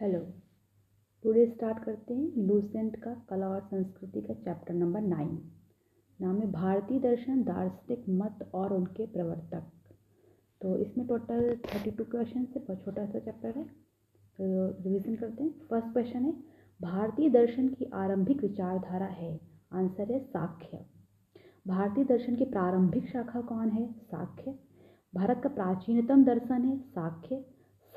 Hello today start करते हैं Lucent का कला और संस्कृति का चैप्टर नंबर नाइन नाम है भारतीय दर्शन, दार्शनिक मत और उनके प्रवर्तक। तो इसमें टोटल थर्टी टू क्वेश्चन है, बहुत छोटा सा चैप्टर है। तो रिविजन करते हैं। फ़र्स्ट क्वेश्चन है, भारतीय दर्शन की आरंभिक विचारधारा है। आंसर है साख्य। भारतीय दर्शन की प्रारंभिक शाखा कौन है? साख्य। भारत का प्राचीनतम दर्शन है साख्य।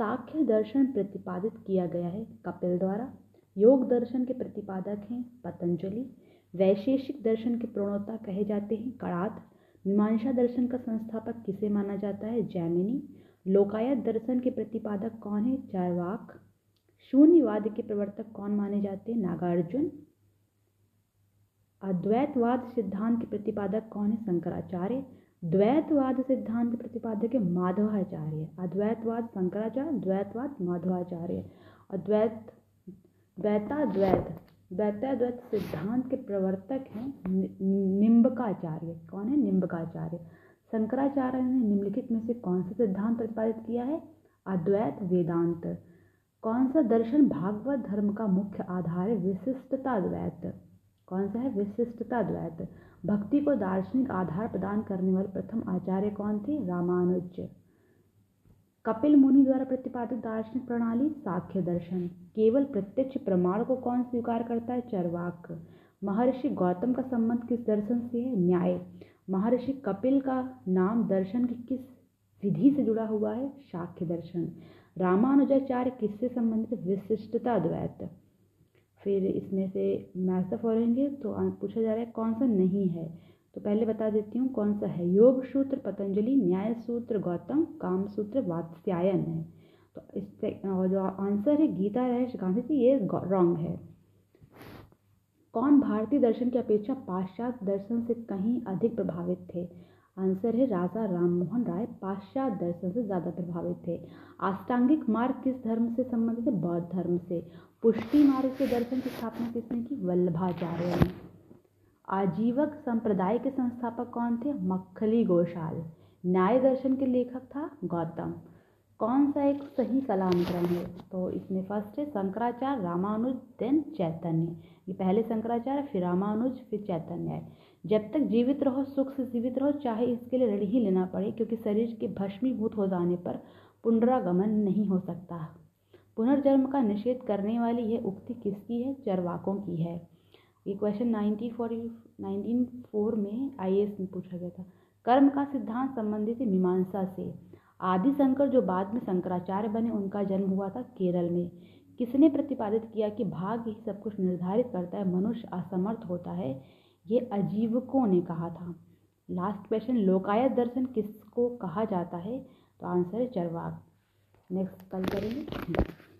साख्य दर्शन प्रतिपादित किया गया है कपिल द्वारा। योग दर्शन के प्रतिपादक हैं पतंजलि। वैशेषिक दर्शन के प्रणोता कहे जाते हैं कड़ात। मीमांसा दर्शन का संस्थापक किसे माना जाता है? जैमिनी। लोकायत दर्शन के प्रतिपादक कौन है? चारवाक। शून्यवाद के प्रवर्तक कौन माने जाते हैं? नागार्जुन। अद्वैतवाद सिद्धांत के प्रतिपादक कौन है? शंकराचार्य। द्वैतवाद सिद्धांत प्रतिपादक है माधवाचार्य। अद्वैतवाद शंकराचार्य, द्वैतवाद माधवाचार्य। अद्वैत द्वैता, द्वैताद्वैत द्वैताद्वैत सिद्धांत के प्रवर्तक हैं निम्बकाचार्य। कौन है? निम्बकाचार्य। शंकराचार्य ने निम्नलिखित में से कौन सा सिद्धांत प्रतिपादित किया है? अद्वैत वेदांत। कौन सा दर्शन भागवत धर्म का मुख्य आधार है? विशिष्टता द्वैत। कौन सा है? विशिष्टता द्वैत। भक्ति को दार्शनिक आधार प्रदान करने वाले प्रथम आचार्य कौन थे? रामानुज। कपिल मुनि द्वारा प्रतिपादित दार्शनिक प्रणाली, साख्य दर्शन। केवल प्रत्यक्ष प्रमाण को कौन स्वीकार करता है? चरवाक। महर्षि गौतम का संबंध किस दर्शन से है? न्याय। महर्षि कपिल का नाम दर्शन की किस विधि से जुड़ा हुआ है? साख्य दर्शन। रामानुजाचार्य किससे संबंधित विशिष्टता द्वैत। फिर इसमें से मैच द फॉलोइंग तो पूछा जा रहा है कौन सा नहीं है। तो पहले बता देती हूँ कौन सा है। योग सूत्र, पतंजलि, न्याय सूत्र, गौतम, काम सूत्र, वात्स्यायन है। तो इससे जो आंसर है, गीता, रहस्य, गांधी जी ये रॉन्ग है। कौन भारतीय दर्शन की अपेक्षा पाश्चात्य दर्शन से कहीं अधिक प्रभावित थे? आंसर है राजा राममोहन राय, पाश्चात्य दर्शन से ज़्यादा प्रभावित थे। अष्टांगिक मार्ग किस धर्म से संबंधित है? बौद्ध धर्म से। पुष्टि मार्ग के दर्शन की स्थापना किसने की? वल्लभाचार्य ने। आजीवक संप्रदाय के संस्थापक कौन थे? मक्खली गोशाल। न्याय दर्शन के लेखक था गौतम। कौन सा एक सही कलांतरण है? तो इसमें फ़र्स्ट है शंकराचार्य रामानुज, देन चैतन्य। ये पहले शंकराचार्य, फिर रामानुज, फिर चैतन्य। है जब तक जीवित रहो, सुख से जीवित रहो, चाहे इसके लिए ऋण ही लेना पड़े, क्योंकि शरीर के भस्मीभूत हो जाने पर पुनरागमन नहीं हो सकता। पुनर्जन्म का निषेध करने वाली यह उक्ति किसकी है? चरवाकों की है। ये question ninety four nineteen four में आईएएस में पूछा गया था। कर्म का सिद्धांत संबंधित मीमांसा से। आदि शंकर जो बाद में शंकराचार्य बने, उनका जन्म हुआ था केरल में। किसने प्रतिपादित किया कि भाग्य ही सब कुछ निर्धारित करता है, मनुष्य असमर्थ होता है? ये अजीवकों ने कहा था। लास्ट क्वेश्चन, लोकायत दर्शन किसको कहा जाता है? तो आंसर है चरवाक। नेक्स्ट कल करेंगे।